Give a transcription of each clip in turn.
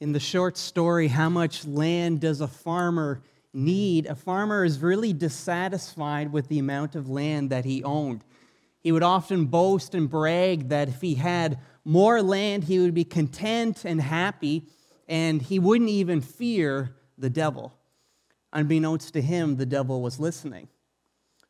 in the short story, How Much Land Does a Farmer Need? A farmer is really dissatisfied with the amount of land that he owned. He would often boast and brag that if he had more land, he would be content and happy, and he wouldn't even fear the devil. Unbeknownst to him, the devil was listening.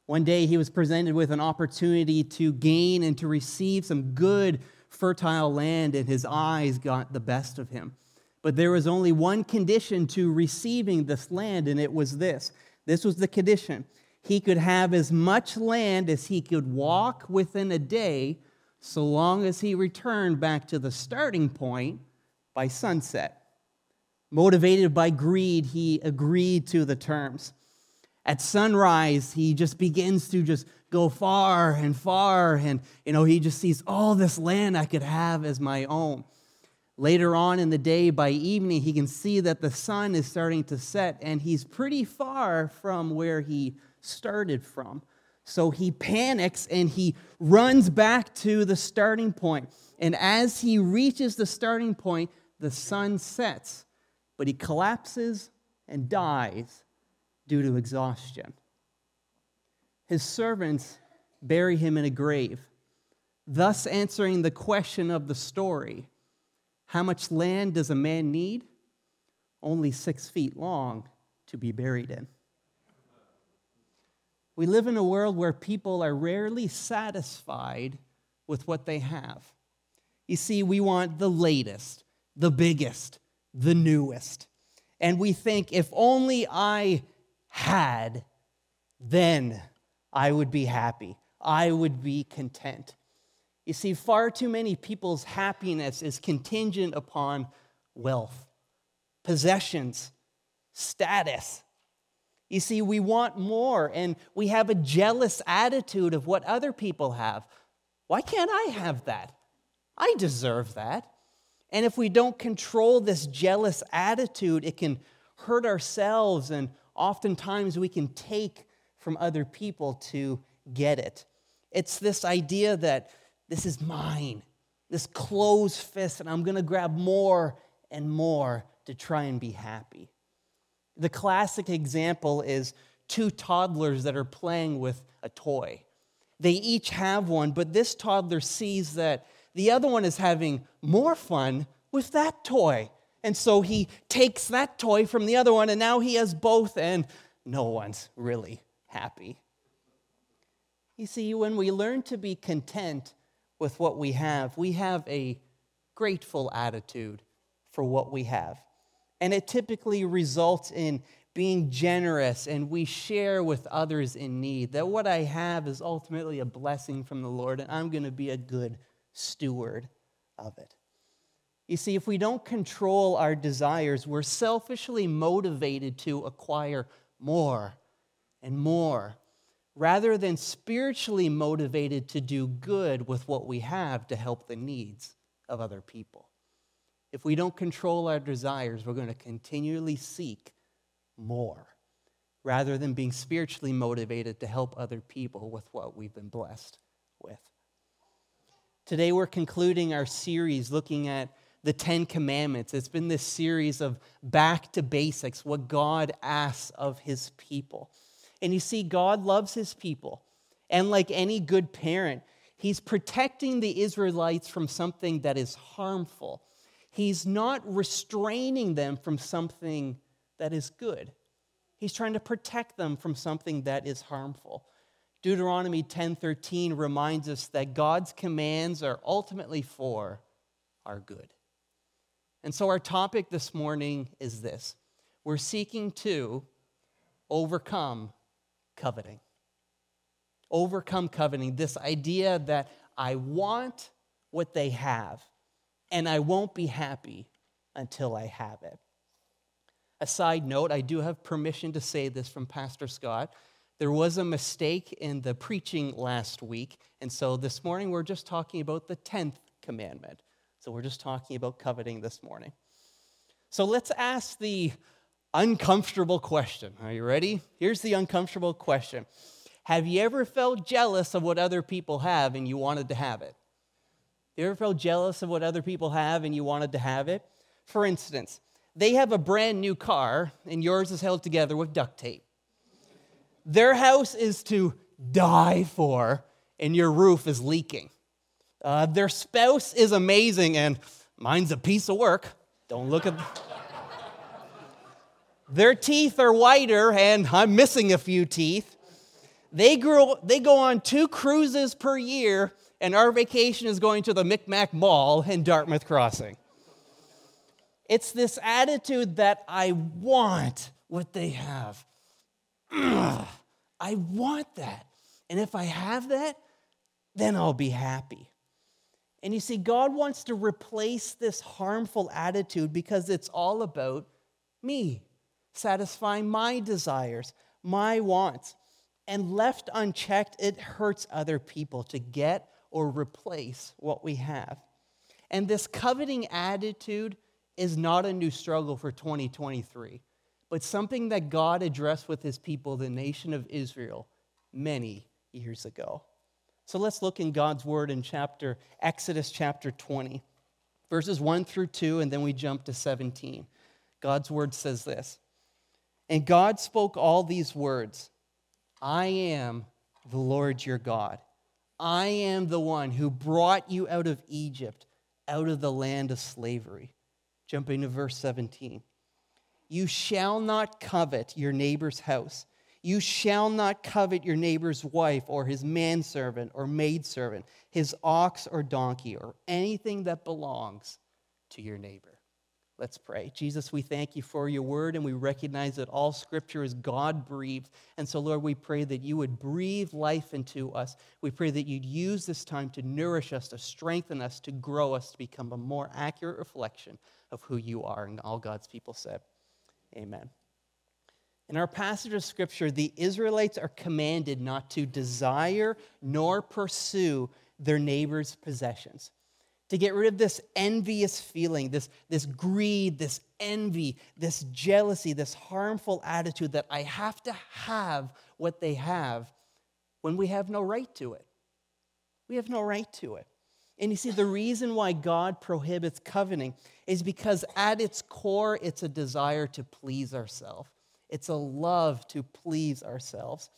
One day, he was presented with an opportunity to gain and to receive some good, fertile land, and his eyes got the best of him. But there was only one condition to receiving this land, and it was this. This was the condition. He could have as much land as he could walk within a day, so long as he returned back to the starting point by sunset. Motivated by greed, he agreed to the terms. At sunrise, he just begins to just go far and far, and you know, he just sees all this land I could have as my own. Later on in the day, by evening, he can see that the sun is starting to set and he's pretty far from where he started from. So he panics and he runs back to the starting point. And as he reaches the starting point, the sun sets, but he collapses and dies due to exhaustion. His servants bury him in a grave, thus answering the question of the story how much land does a man need? Only six feet long to be buried in. We live in a world where people are rarely satisfied with what they have. You see, we want the latest, the biggest, the newest. And we think if only I had, then I would be happy. I would be content. You see, far too many people's happiness is contingent upon wealth, possessions, status. You see, we want more and we have a jealous attitude of what other people have. Why can't I have that? I deserve that. And if we don't control this jealous attitude, it can hurt ourselves, and oftentimes we can take from other people to get it. It's this idea that this is mine. This closed fist, and I'm going to grab more and more to try and be happy. The classic example is two toddlers that are playing with a toy. They each have one, but this toddler sees that the other one is having more fun with that toy. And so he takes that toy from the other one, and now he has both, and no one's really happy. You see, when we learn to be content with what we have. We have a grateful attitude for what we have. And it typically results in being generous and we share with others in need. That what I have is ultimately a blessing from the Lord and I'm going to be a good steward of it. You see, if we don't control our desires, we're selfishly motivated to acquire more and more rather than spiritually motivated to do good with what we have to help the needs of other people. If we don't control our desires, we're going to continually seek more rather than being spiritually motivated to help other people with what we've been blessed with. Today, we're concluding our series looking at the Ten Commandments. It's been this series of back to basics, what God asks of his people. And you see, God loves his people. And like any good parent, he's protecting the Israelites from something that is harmful. He's not restraining them from something that is good. He's trying to protect them from something that is harmful. Deuteronomy 10:13 reminds us that God's commands are ultimately for our good. And so our topic this morning is this. We're seeking to overcome coveting. Overcome coveting, this idea that I want what they have, and I won't be happy until I have it. A side note, I do have permission to say this from Pastor Scott. There was a mistake in the preaching last week, and so this morning we're just talking about the 10th commandment. So we're just talking about coveting this morning. So let's ask the uncomfortable question. Are you ready? Here's the uncomfortable question Have you ever felt jealous of what other people have and you wanted to have it? You ever felt jealous of what other people have and you wanted to have it? For instance, they have a brand new car, and yours is held together with duct tape. Their house is to die for, and your roof is leaking. Uh, their spouse is amazing, and mine's a piece of work. Don't look at. Their teeth are whiter, and I'm missing a few teeth. They, grew, they go on two cruises per year, and our vacation is going to the Micmac Mall in Dartmouth Crossing. It's this attitude that I want what they have. Ugh, I want that. And if I have that, then I'll be happy. And you see, God wants to replace this harmful attitude because it's all about me, satisfying my desires, my wants. And left unchecked, it hurts other people to get or replace what we have. And this coveting attitude is not a new struggle for 2023, but something that God addressed with his people, the nation of Israel, many years ago. So let's look in God's word in chapter Exodus chapter 20, verses 1 through 2, and then we jump to 17. God's word says this And God spoke all these words I am the Lord your God. I am the one who brought you out of Egypt, out of the land of slavery. Jumping to verse 17. You shall not covet your neighbor's house. You shall not covet your neighbor's wife or his manservant or maidservant, his ox or donkey, or anything that belongs to your neighbor. Let's pray. Jesus, we thank you for your word and we recognize that all scripture is God breathed. And so, Lord, we pray that you would breathe life into us. We pray that you'd use this time to nourish us, to strengthen us, to grow us, to become a more accurate reflection of who you are. And all God's people said, Amen. In our passage of scripture, the Israelites are commanded not to desire nor pursue their neighbor's possessions to get rid of this envious feeling, this, this greed, this envy, this jealousy, this harmful attitude that I have to have what they have when we have no right to it. We have no right to it. And you see, the reason why God prohibits coveting is because at its core, it's a desire to please ourselves. It's a love to please ourselves.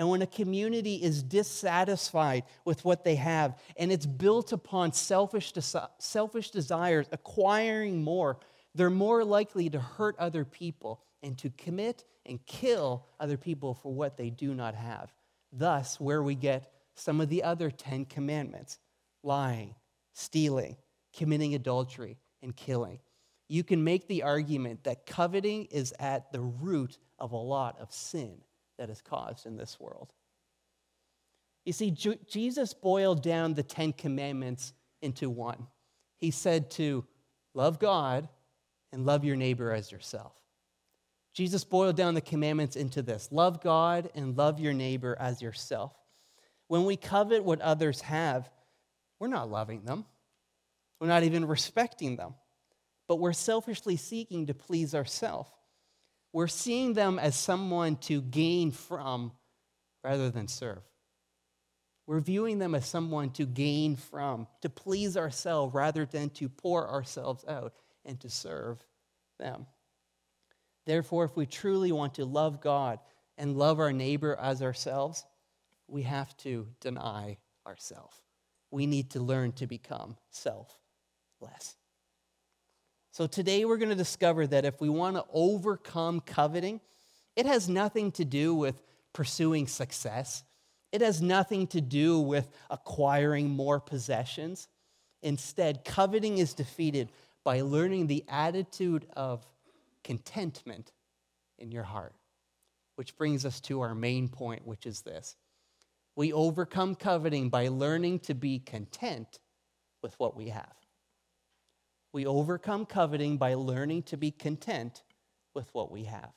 And when a community is dissatisfied with what they have and it's built upon selfish, selfish desires, acquiring more, they're more likely to hurt other people and to commit and kill other people for what they do not have. Thus, where we get some of the other Ten Commandments lying, stealing, committing adultery, and killing. You can make the argument that coveting is at the root of a lot of sin that is caused in this world. You see, Jesus boiled down the Ten Commandments into one. He said to love God and love your neighbor as yourself. Jesus boiled down the commandments into this love God and love your neighbor as yourself. When we covet what others have, we're not loving them, we're not even respecting them, but we're selfishly seeking to please ourselves. We're seeing them as someone to gain from rather than serve. We're viewing them as someone to gain from, to please ourselves rather than to pour ourselves out and to serve them. Therefore, if we truly want to love God and love our neighbor as ourselves, we have to deny ourselves. We need to learn to become selfless. So today we're going to discover that if we want to overcome coveting, it has nothing to do with pursuing success. It has nothing to do with acquiring more possessions. Instead, coveting is defeated by learning the attitude of contentment in your heart. Which brings us to our main point, which is this we overcome coveting by learning to be content with what we have. We overcome coveting by learning to be content with what we have.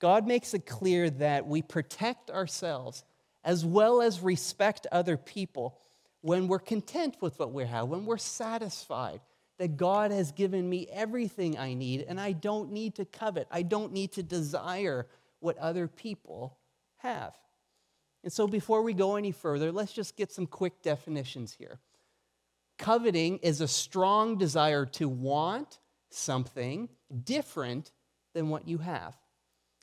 God makes it clear that we protect ourselves as well as respect other people when we're content with what we have, when we're satisfied that God has given me everything I need and I don't need to covet, I don't need to desire what other people have. And so, before we go any further, let's just get some quick definitions here. Coveting is a strong desire to want something different than what you have.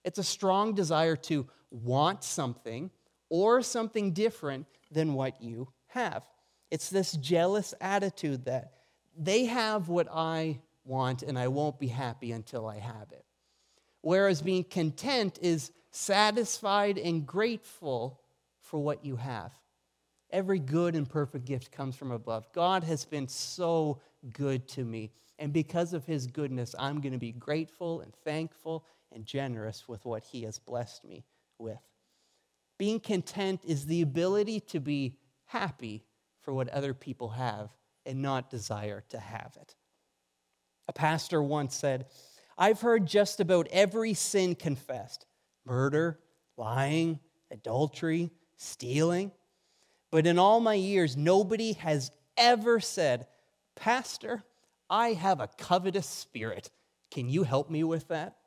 It's a strong desire to want something or something different than what you have. It's this jealous attitude that they have what I want and I won't be happy until I have it. Whereas being content is satisfied and grateful for what you have. Every good and perfect gift comes from above. God has been so good to me. And because of his goodness, I'm going to be grateful and thankful and generous with what he has blessed me with. Being content is the ability to be happy for what other people have and not desire to have it. A pastor once said, I've heard just about every sin confessed murder, lying, adultery, stealing. But in all my years, nobody has ever said, Pastor, I have a covetous spirit. Can you help me with that?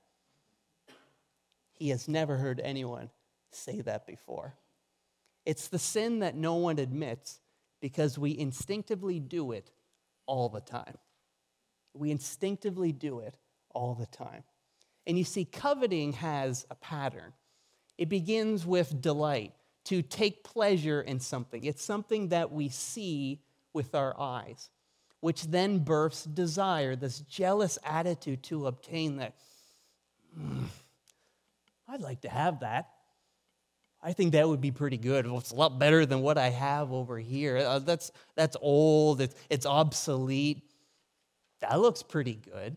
He has never heard anyone say that before. It's the sin that no one admits because we instinctively do it all the time. We instinctively do it all the time. And you see, coveting has a pattern. It begins with delight, to take pleasure in something. It's something that we see with our eyes, which then births desire, this jealous attitude to obtain that. Mm, I'd like to have that. I think that would be pretty good. Well, it's a lot better than what I have over here. Uh, that's, that's old, it's, it's obsolete. That looks pretty good.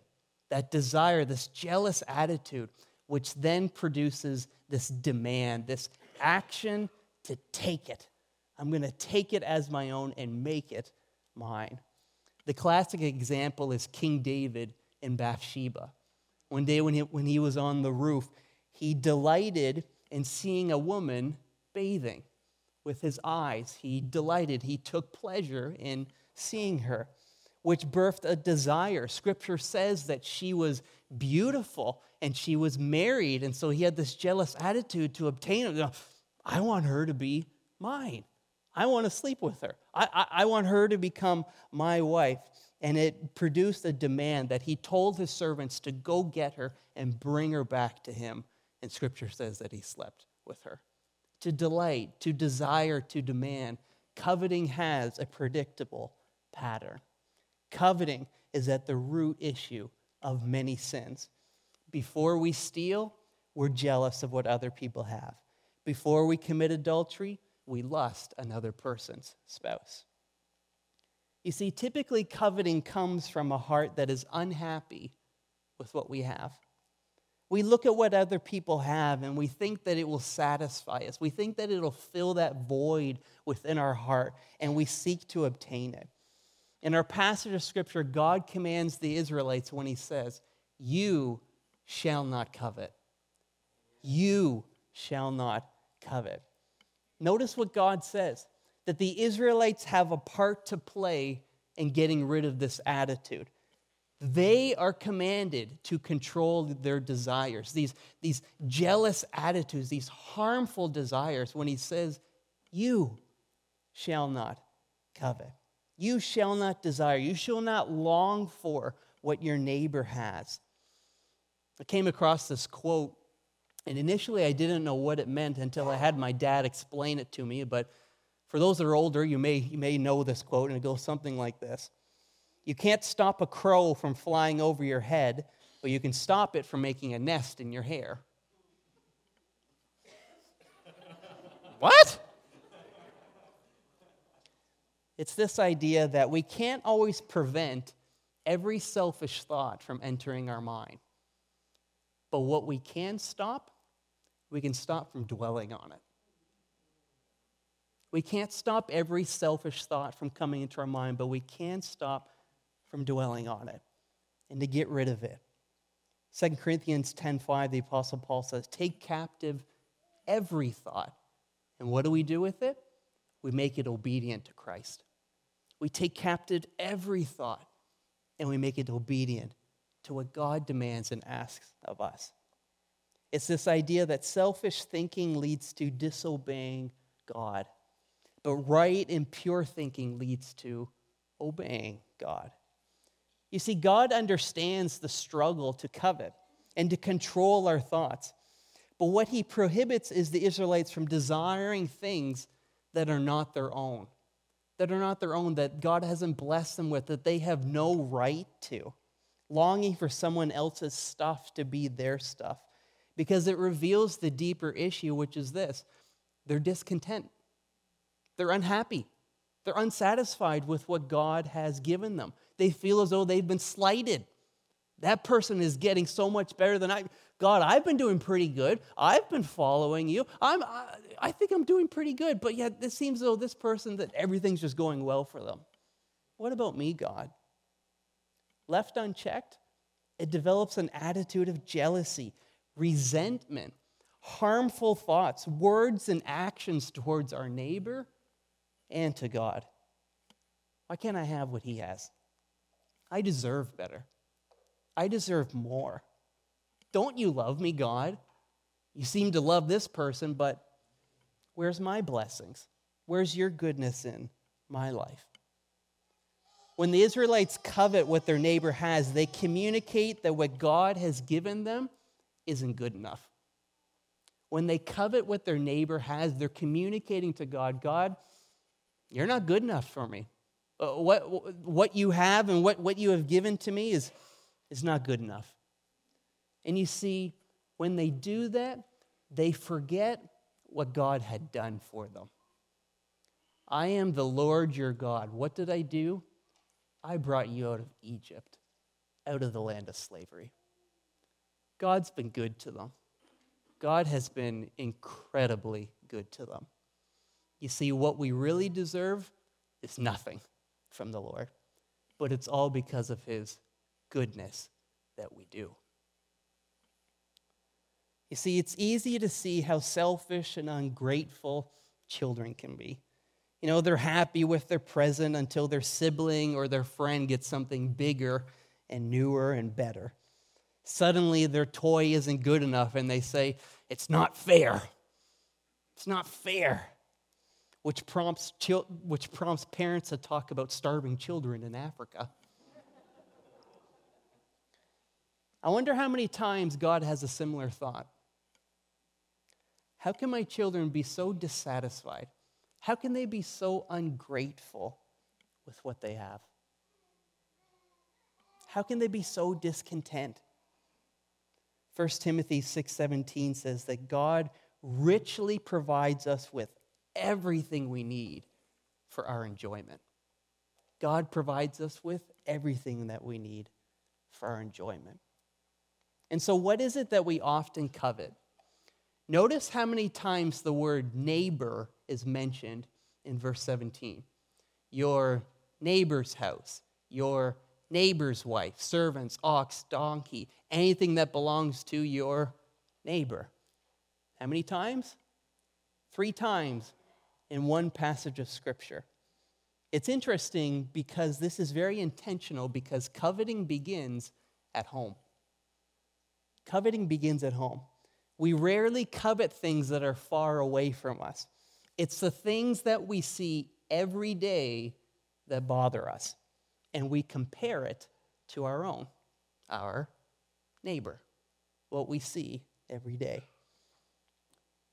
That desire, this jealous attitude, which then produces this demand, this action to take it. I'm going to take it as my own and make it mine. The classic example is King David in Bathsheba. One day when he, when he was on the roof, he delighted in seeing a woman bathing with his eyes. He delighted, he took pleasure in seeing her, which birthed a desire. Scripture says that she was beautiful and she was married, and so he had this jealous attitude to obtain her. I want her to be mine. I want to sleep with her. I, I, I want her to become my wife. And it produced a demand that he told his servants to go get her and bring her back to him and scripture says that he slept with her. To delight, to desire, to demand. Coveting has a predictable pattern. Coveting is at the root issue of many sins. Before we steal, we're jealous of what other people have. Before we commit adultery, we lust another person's spouse. You see, typically coveting comes from a heart that is unhappy with what we have. We look at what other people have and we think that it will satisfy us. We think that it'll fill that void within our heart and we seek to obtain it. In our passage of scripture, God commands the Israelites when he says, You shall not covet. You shall not covet. Notice what God says that the Israelites have a part to play in getting rid of this attitude. They are commanded to control their desires, these, these jealous attitudes, these harmful desires, when he says, You shall not covet. You shall not desire. You shall not long for what your neighbor has. I came across this quote, and initially I didn't know what it meant until I had my dad explain it to me. But for those that are older, you may, you may know this quote, and it goes something like this you can't stop a crow from flying over your head, but you can stop it from making a nest in your hair. what? It's this idea that we can't always prevent every selfish thought from entering our mind. But what we can stop, we can stop from dwelling on it. We can't stop every selfish thought from coming into our mind, but we can stop from dwelling on it and to get rid of it. 2 Corinthians 10:5 the apostle Paul says, "Take captive every thought." And what do we do with it? We make it obedient to Christ. We take captive every thought and we make it obedient to what God demands and asks of us. It's this idea that selfish thinking leads to disobeying God, but right and pure thinking leads to obeying God. You see, God understands the struggle to covet and to control our thoughts. But what he prohibits is the Israelites from desiring things that are not their own, that are not their own, that God hasn't blessed them with, that they have no right to, longing for someone else's stuff to be their stuff, because it reveals the deeper issue, which is this they're discontent, they're unhappy, they're unsatisfied with what God has given them. They feel as though they've been slighted. That person is getting so much better than I. God, I've been doing pretty good. I've been following you. I'm, I, I think I'm doing pretty good, but yet it seems though this person that everything's just going well for them. What about me, God? Left unchecked, it develops an attitude of jealousy, resentment, harmful thoughts, words, and actions towards our neighbor and to God. Why can't I have what he has? I deserve better. I deserve more. Don't you love me, God? You seem to love this person, but where's my blessings? Where's your goodness in my life? When the Israelites covet what their neighbor has, they communicate that what God has given them isn't good enough. When they covet what their neighbor has, they're communicating to God God, you're not good enough for me. Uh, what, what you have and what, what you have given to me is, is not good enough. And you see, when they do that, they forget what God had done for them. I am the Lord your God. What did I do? I brought you out of Egypt, out of the land of slavery. God's been good to them. God has been incredibly good to them. You see, what we really deserve is nothing from the Lord, but it's all because of his goodness that we do. You see, it's easy to see how selfish and ungrateful children can be. You know, they're happy with their present until their sibling or their friend gets something bigger and newer and better. Suddenly, their toy isn't good enough, and they say, It's not fair. It's not fair. Which prompts, which prompts parents to talk about starving children in Africa. I wonder how many times God has a similar thought. How can my children be so dissatisfied? How can they be so ungrateful with what they have? How can they be so discontent? 1 Timothy 6:17 says that God richly provides us with everything we need for our enjoyment. God provides us with everything that we need for our enjoyment. And so what is it that we often covet? Notice how many times the word neighbor is mentioned in verse 17. Your neighbor's house, your neighbor's wife, servants, ox, donkey, anything that belongs to your neighbor. How many times? Three times in one passage of Scripture. It's interesting because this is very intentional because coveting begins at home. Coveting begins at home. We rarely covet things that are far away from us. It's the things that we see every day that bother us, and we compare it to our own, our neighbor, what we see every day.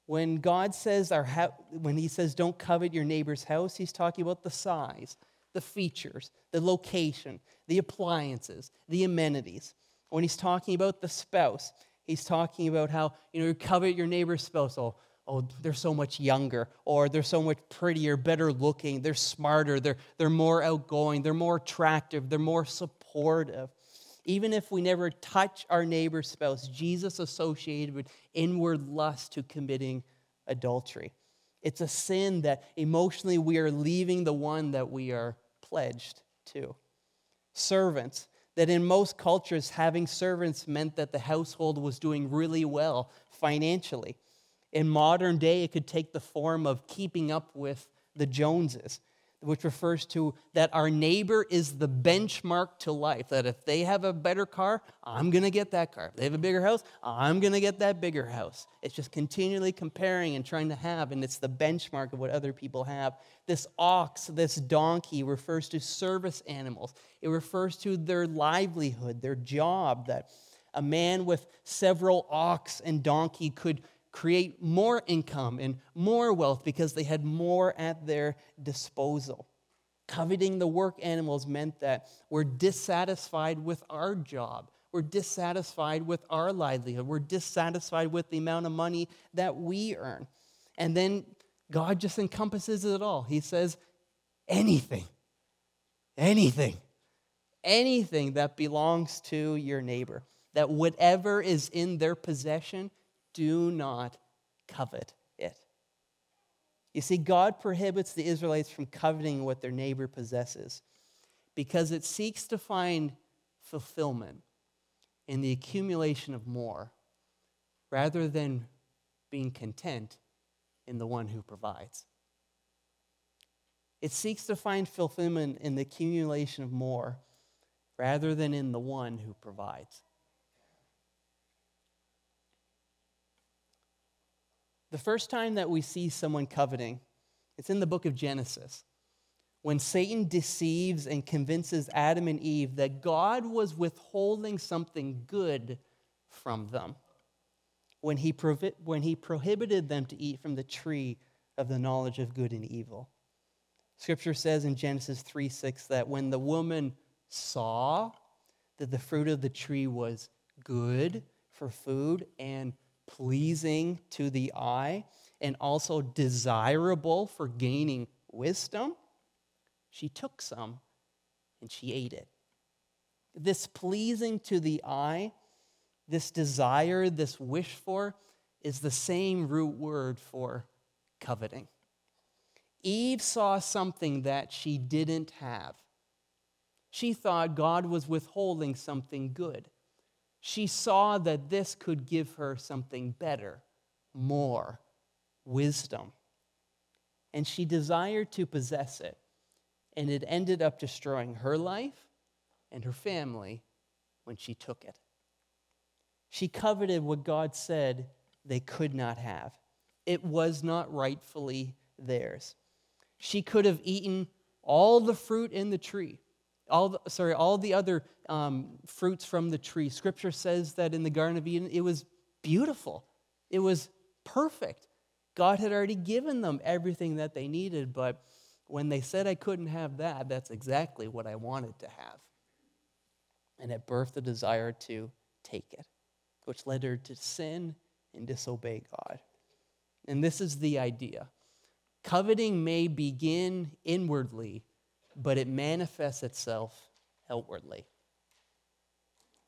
When God says our ha- when he says don't covet your neighbor's house, he's talking about the size, the features, the location, the appliances, the amenities. When he's talking about the spouse, he's talking about how, you know, you covet your neighbor's spouse. Oh, oh, they're so much younger, or they're so much prettier, better looking, they're smarter, they're, they're more outgoing, they're more attractive, they're more supportive. Even if we never touch our neighbor's spouse, Jesus associated with inward lust to committing adultery. It's a sin that emotionally we are leaving the one that we are pledged to. Servants, that in most cultures, having servants meant that the household was doing really well financially. In modern day, it could take the form of keeping up with the Joneses. Which refers to that our neighbor is the benchmark to life. That if they have a better car, I'm going to get that car. If they have a bigger house, I'm going to get that bigger house. It's just continually comparing and trying to have, and it's the benchmark of what other people have. This ox, this donkey refers to service animals, it refers to their livelihood, their job, that a man with several ox and donkey could create more income and more wealth because they had more at their disposal. Coveting the work animals meant that we're dissatisfied with our job. We're dissatisfied with our livelihood. We're dissatisfied with the amount of money that we earn. And then God just encompasses it all. He says, anything, anything, anything that belongs to your neighbor, that whatever is in their possession, do not covet it. You see, God prohibits the Israelites from coveting what their neighbor possesses because it seeks to find fulfillment in the accumulation of more rather than being content in the one who provides. It seeks to find fulfillment in the accumulation of more rather than in the one who provides. The first time that we see someone coveting, it's in the book of Genesis. When Satan deceives and convinces Adam and Eve that God was withholding something good from them when he, provi- when he prohibited them to eat from the tree of the knowledge of good and evil. Scripture says in Genesis 3 6 that when the woman saw that the fruit of the tree was good for food and pleasing to the eye and also desirable for gaining wisdom, she took some and she ate it. This pleasing to the eye, this desire, this wish for, is the same root word for coveting. Eve saw something that she didn't have. She thought God was withholding something good she saw that this could give her something better, more wisdom. And she desired to possess it. And it ended up destroying her life and her family when she took it. She coveted what God said they could not have, it was not rightfully theirs. She could have eaten all the fruit in the tree all the, sorry, all the other um, fruits from the tree. Scripture says that in the Garden of Eden, it was beautiful. It was perfect. God had already given them everything that they needed, but when they said I couldn't have that, that's exactly what I wanted to have. And it birthed a desire to take it, which led her to sin and disobey God. And this is the idea coveting may begin inwardly but it manifests itself outwardly.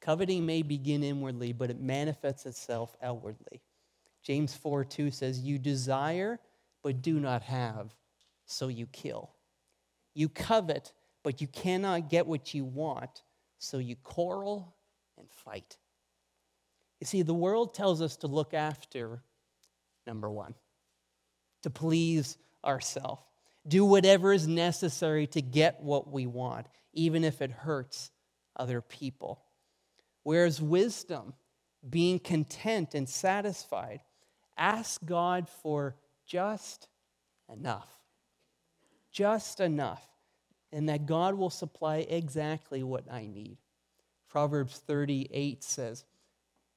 Coveting may begin inwardly, but it manifests itself outwardly. James 4 2 says, You desire, but do not have, so you kill. You covet, but you cannot get what you want, so you quarrel and fight. You see, the world tells us to look after, number one, to please ourselves do whatever is necessary to get what we want, even if it hurts other people. Whereas wisdom, being content and satisfied, ask God for just enough. Just enough. And that God will supply exactly what I need. Proverbs 38 says,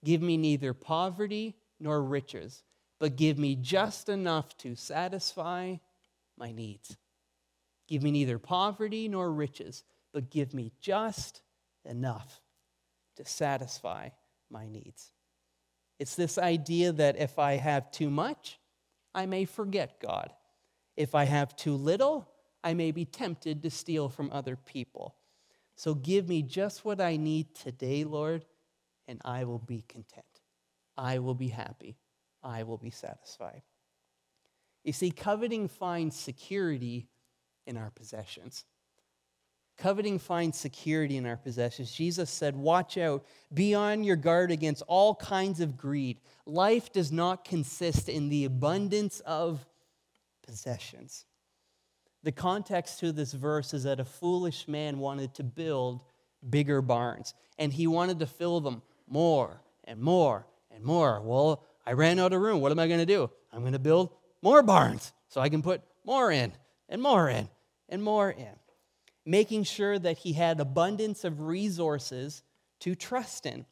Give me neither poverty nor riches, but give me just enough to satisfy my needs. Give me neither poverty nor riches, but give me just enough to satisfy my needs. It's this idea that if I have too much, I may forget God. If I have too little, I may be tempted to steal from other people. So give me just what I need today, Lord, and I will be content. I will be happy. I will be satisfied. You see, coveting finds security in our possessions. Coveting finds security in our possessions. Jesus said, Watch out, be on your guard against all kinds of greed. Life does not consist in the abundance of possessions. The context to this verse is that a foolish man wanted to build bigger barns, and he wanted to fill them more and more and more. Well, I ran out of room. What am I going to do? I'm going to build more barns so I can put more in and more in and more in, making sure that he had abundance of resources to trust in.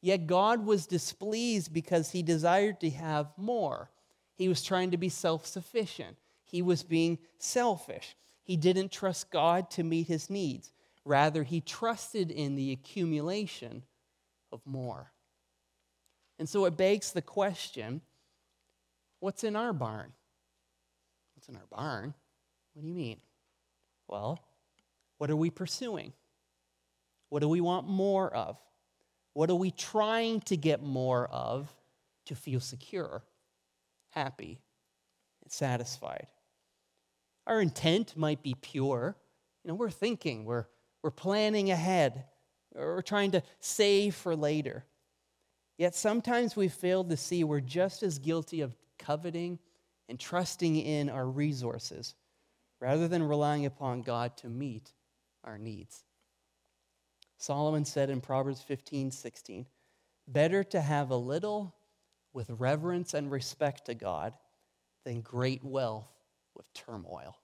Yet God was displeased because he desired to have more. He was trying to be self sufficient, he was being selfish. He didn't trust God to meet his needs. Rather, he trusted in the accumulation of more. And so it begs the question what's in our barn? What's in our barn? What do you mean? Well, what are we pursuing? What do we want more of? What are we trying to get more of to feel secure, happy, and satisfied? Our intent might be pure. You know, we're thinking, we're, we're planning ahead, we're trying to save for later. Yet sometimes we fail to see we're just as guilty of coveting and trusting in our resources rather than relying upon God to meet our needs. Solomon said in Proverbs 15 16, Better to have a little with reverence and respect to God than great wealth with turmoil.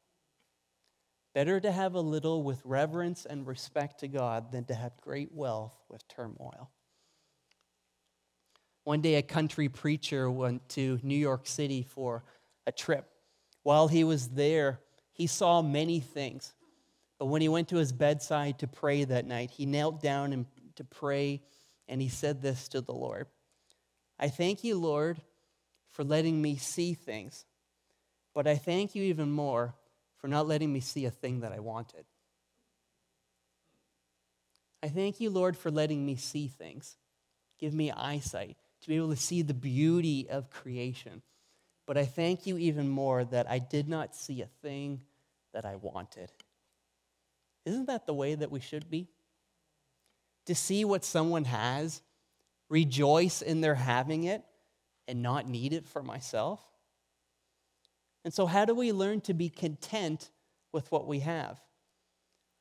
Better to have a little with reverence and respect to God than to have great wealth with turmoil. One day, a country preacher went to New York City for a trip. While he was there, he saw many things. But when he went to his bedside to pray that night, he knelt down and to pray, and he said this to the Lord I thank you, Lord, for letting me see things, but I thank you even more for not letting me see a thing that I wanted. I thank you, Lord, for letting me see things. Give me eyesight to be able to see the beauty of creation. But I thank you even more that I did not see a thing that I wanted. Isn't that the way that we should be? To see what someone has, rejoice in their having it, and not need it for myself? And so, how do we learn to be content with what we have?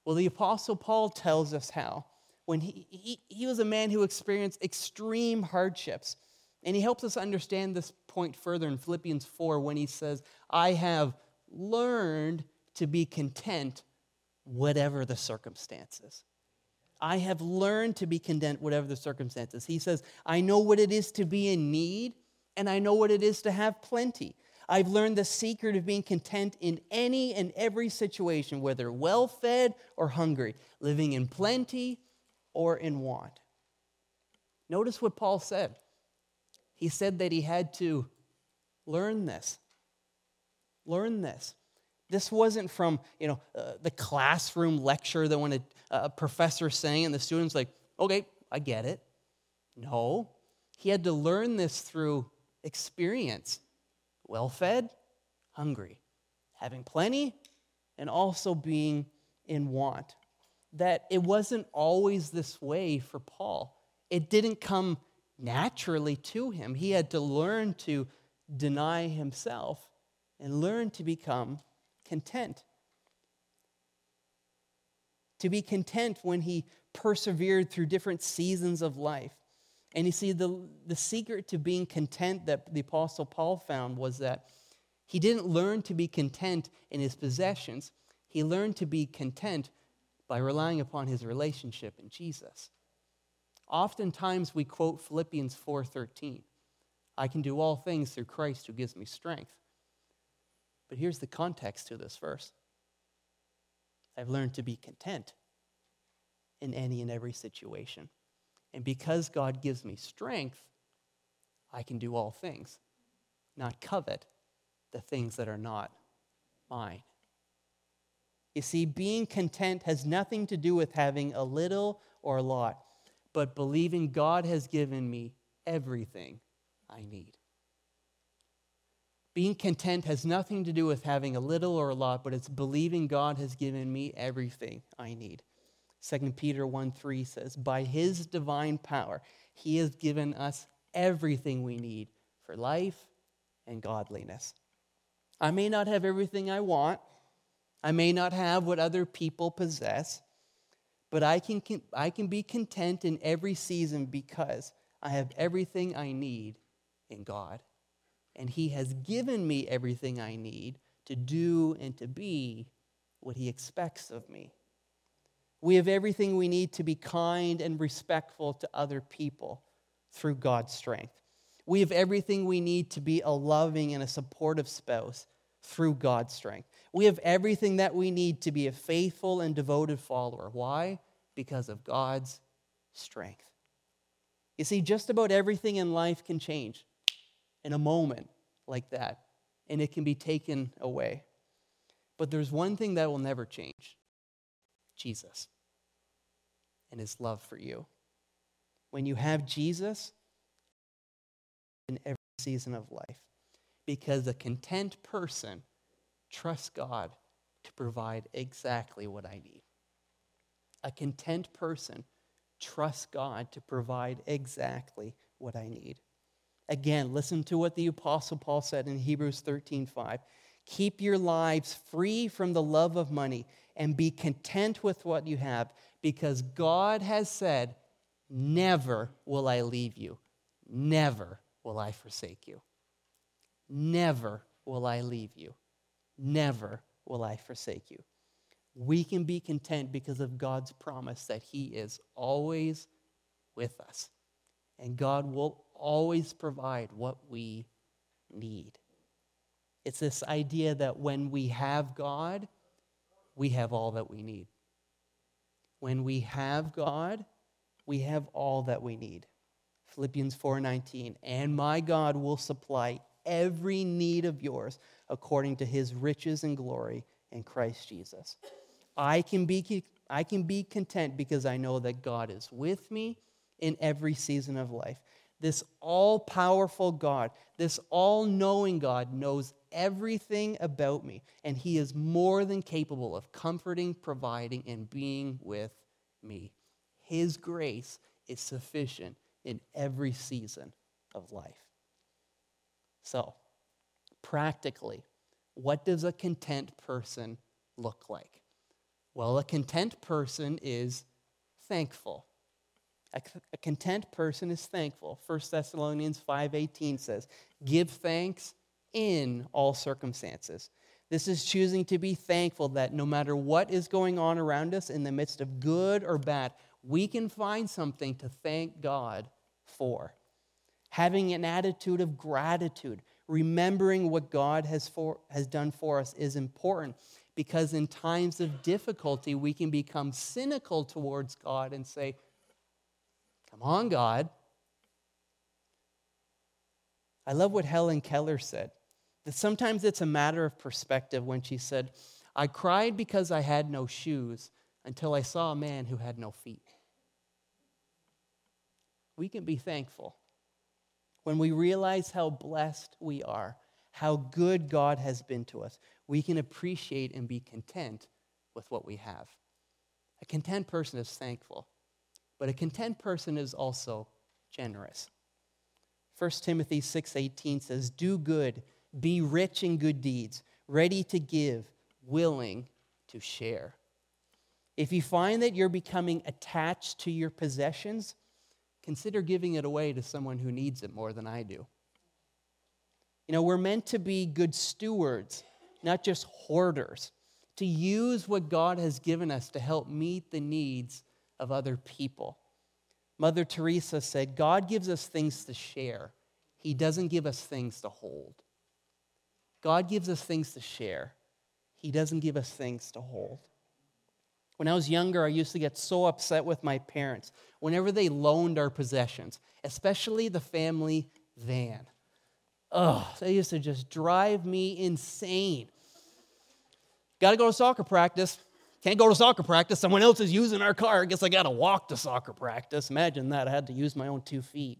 Well, the Apostle Paul tells us how when he, he, he was a man who experienced extreme hardships. And he helps us understand this point further in Philippians 4 when he says, I have learned to be content whatever the circumstances. I have learned to be content whatever the circumstances. He says, I know what it is to be in need, and I know what it is to have plenty. I've learned the secret of being content in any and every situation, whether well fed or hungry, living in plenty or in want. Notice what Paul said. He said that he had to learn this. Learn this. This wasn't from you know uh, the classroom lecture that when a, a professor saying and the students like, okay, I get it. No, he had to learn this through experience. Well fed, hungry, having plenty, and also being in want that it wasn't always this way for Paul. It didn't come naturally to him. He had to learn to deny himself and learn to become content. To be content when he persevered through different seasons of life. And you see, the, the secret to being content that the Apostle Paul found was that he didn't learn to be content in his possessions, he learned to be content by relying upon his relationship in Jesus. Oftentimes we quote Philippians 4:13. I can do all things through Christ who gives me strength. But here's the context to this verse. I've learned to be content in any and every situation. And because God gives me strength, I can do all things, not covet the things that are not mine. You see, being content has nothing to do with having a little or a lot, but believing God has given me everything I need. Being content has nothing to do with having a little or a lot, but it's believing God has given me everything I need. 2 Peter 1 3 says, By his divine power, he has given us everything we need for life and godliness. I may not have everything I want, I may not have what other people possess, but I can, I can be content in every season because I have everything I need in God. And He has given me everything I need to do and to be what He expects of me. We have everything we need to be kind and respectful to other people through God's strength. We have everything we need to be a loving and a supportive spouse through God's strength. We have everything that we need to be a faithful and devoted follower. Why? Because of God's strength. You see, just about everything in life can change in a moment like that, and it can be taken away. But there's one thing that will never change Jesus and his love for you. When you have Jesus in every season of life, because a content person trusts God to provide exactly what I need. A content person trusts God to provide exactly what I need. Again, listen to what the Apostle Paul said in Hebrews 13 5. Keep your lives free from the love of money and be content with what you have because God has said, Never will I leave you, never will I forsake you. Never will I leave you. Never will I forsake you. We can be content because of God's promise that He is always with us. And God will always provide what we need. It's this idea that when we have God, we have all that we need. When we have God, we have all that we need. Philippians 4:19, and my God will supply every need of yours according to his riches and glory in Christ Jesus. I can be, I can be content because I know that God is with me in every season of life. This all powerful God, this all knowing God knows everything about me, and he is more than capable of comforting, providing, and being with me. His grace is sufficient in every season of life. So, practically, what does a content person look like? Well, a content person is thankful. A, content person is thankful. 1 Thessalonians 5:18 says, "Give thanks in all circumstances." This is choosing to be thankful that no matter what is going on around us in the midst of good or bad, we can find something to thank God for having an attitude of gratitude, remembering what God has, for, has done for us is important because in times of difficulty, we can become cynical towards God and say, Come on, God. I love what Helen Keller said that sometimes it's a matter of perspective when she said, I cried because I had no shoes until I saw a man who had no feet. We can be thankful when we realize how blessed we are, how good God has been to us, we can appreciate and be content with what we have. A content person is thankful, but a content person is also generous. 1 Timothy 6:18 says, "Do good, be rich in good deeds, ready to give, willing to share." If you find that you're becoming attached to your possessions, consider giving it away to someone who needs it more than I do. You know, we're meant to be good stewards, not just hoarders, to use what God has given us to help meet the needs of other people. Mother Teresa said, God gives us things to share, He doesn't give us things to hold. God gives us things to share, He doesn't give us things to hold. When I was younger, I used to get so upset with my parents whenever they loaned our possessions, especially the family van. Oh, they used to just drive me insane. Got to go to soccer practice. Can't go to soccer practice. Someone else is using our car. I guess I got to walk to soccer practice. Imagine that. I had to use my own two feet.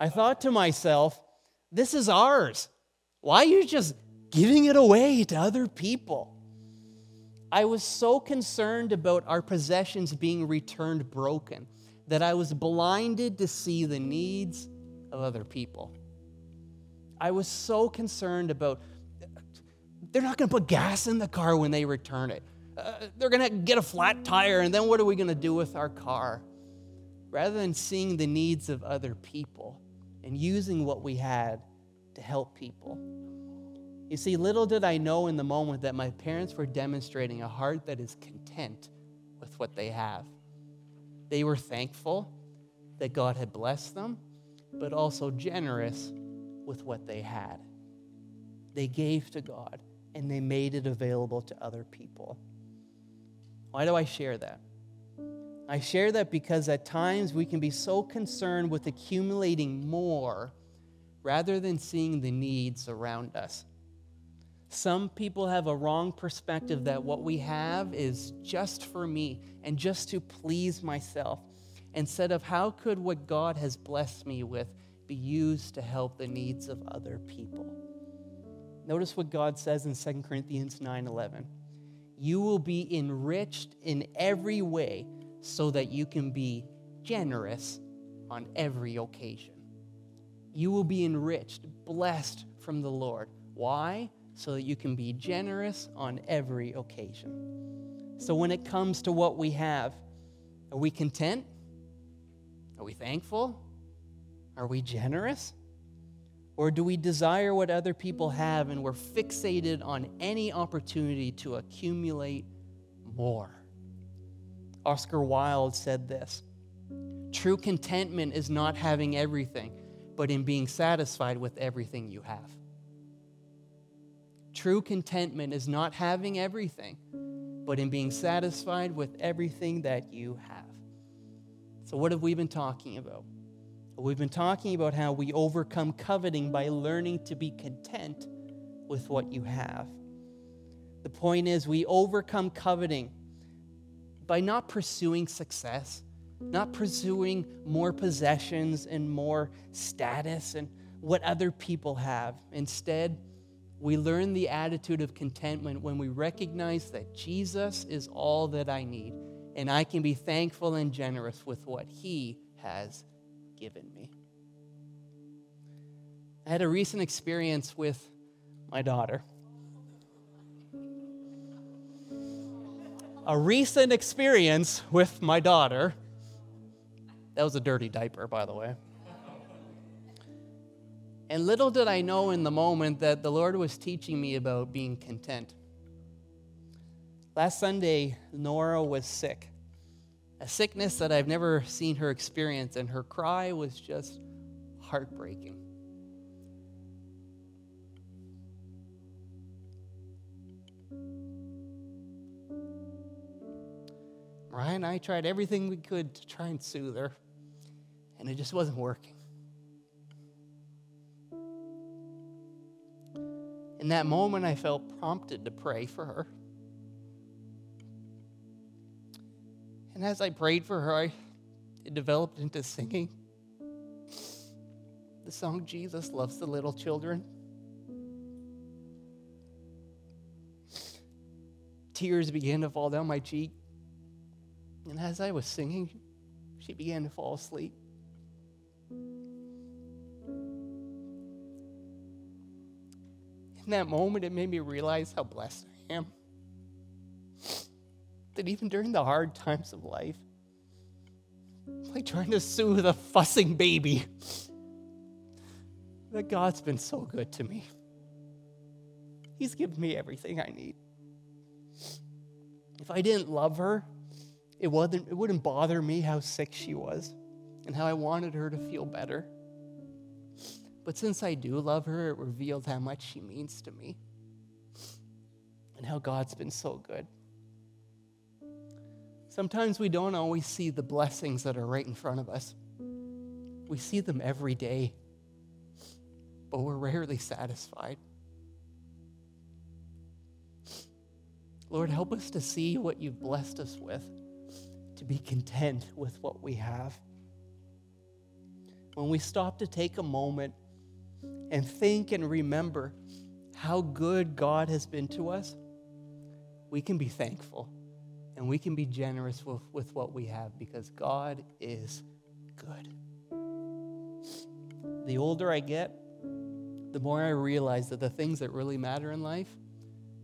I thought to myself, this is ours. Why are you just giving it away to other people? I was so concerned about our possessions being returned broken that I was blinded to see the needs of other people. I was so concerned about they're not going to put gas in the car when they return it. Uh, they're going to get a flat tire, and then what are we going to do with our car? Rather than seeing the needs of other people and using what we had to help people. You see, little did I know in the moment that my parents were demonstrating a heart that is content with what they have. They were thankful that God had blessed them, but also generous with what they had. They gave to God and they made it available to other people. Why do I share that? I share that because at times we can be so concerned with accumulating more rather than seeing the needs around us. Some people have a wrong perspective that what we have is just for me and just to please myself, instead of how could what God has blessed me with be used to help the needs of other people. Notice what God says in 2 Corinthians 9:11. You will be enriched in every way so that you can be generous on every occasion. You will be enriched, blessed from the Lord. Why? So that you can be generous on every occasion. So, when it comes to what we have, are we content? Are we thankful? Are we generous? Or do we desire what other people have and we're fixated on any opportunity to accumulate more? Oscar Wilde said this True contentment is not having everything, but in being satisfied with everything you have. True contentment is not having everything, but in being satisfied with everything that you have. So, what have we been talking about? We've been talking about how we overcome coveting by learning to be content with what you have. The point is, we overcome coveting by not pursuing success, not pursuing more possessions and more status and what other people have. Instead, we learn the attitude of contentment when we recognize that Jesus is all that I need, and I can be thankful and generous with what He has given me. I had a recent experience with my daughter. A recent experience with my daughter. That was a dirty diaper, by the way. And little did I know in the moment that the Lord was teaching me about being content. Last Sunday, Nora was sick, a sickness that I've never seen her experience, and her cry was just heartbreaking. Ryan and I tried everything we could to try and soothe her, and it just wasn't working. In that moment, I felt prompted to pray for her. And as I prayed for her, I, it developed into singing the song Jesus Loves the Little Children. Tears began to fall down my cheek. And as I was singing, she began to fall asleep. In that moment, it made me realize how blessed I am. That even during the hard times of life, like trying to soothe a fussing baby, that God's been so good to me. He's given me everything I need. If I didn't love her, it, wasn't, it wouldn't bother me how sick she was and how I wanted her to feel better. But since I do love her, it reveals how much she means to me and how God's been so good. Sometimes we don't always see the blessings that are right in front of us. We see them every day, but we're rarely satisfied. Lord, help us to see what you've blessed us with, to be content with what we have. When we stop to take a moment and think and remember how good God has been to us, we can be thankful and we can be generous with, with what we have because God is good. The older I get, the more I realize that the things that really matter in life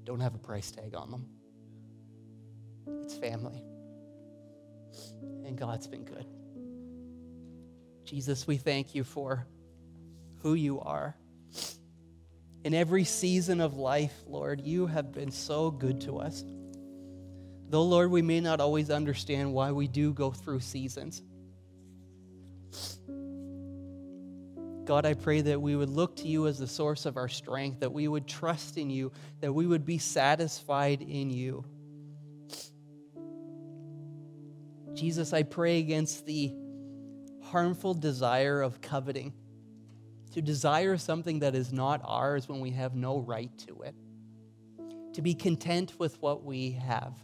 don't have a price tag on them. It's family. And God's been good. Jesus, we thank you for who you are. In every season of life, Lord, you have been so good to us. Though, Lord, we may not always understand why we do go through seasons. God, I pray that we would look to you as the source of our strength, that we would trust in you, that we would be satisfied in you. Jesus, I pray against the harmful desire of coveting, to desire something that is not ours when we have no right to it, to be content with what we have.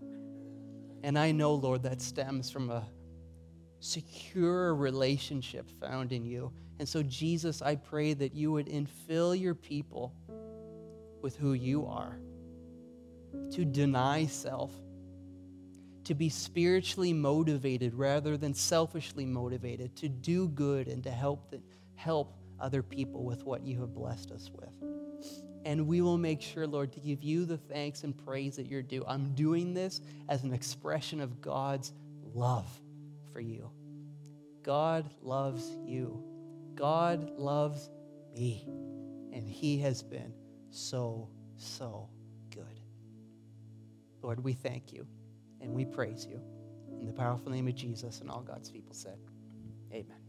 And I know, Lord, that stems from a secure relationship found in you. And so, Jesus, I pray that you would infill your people with who you are, to deny self, to be spiritually motivated rather than selfishly motivated, to do good and to help, the, help other people with what you have blessed us with. And we will make sure, Lord, to give you the thanks and praise that you're due. I'm doing this as an expression of God's love for you. God loves you. God loves me. And He has been so, so good. Lord, we thank you and we praise you. In the powerful name of Jesus and all God's people said, Amen.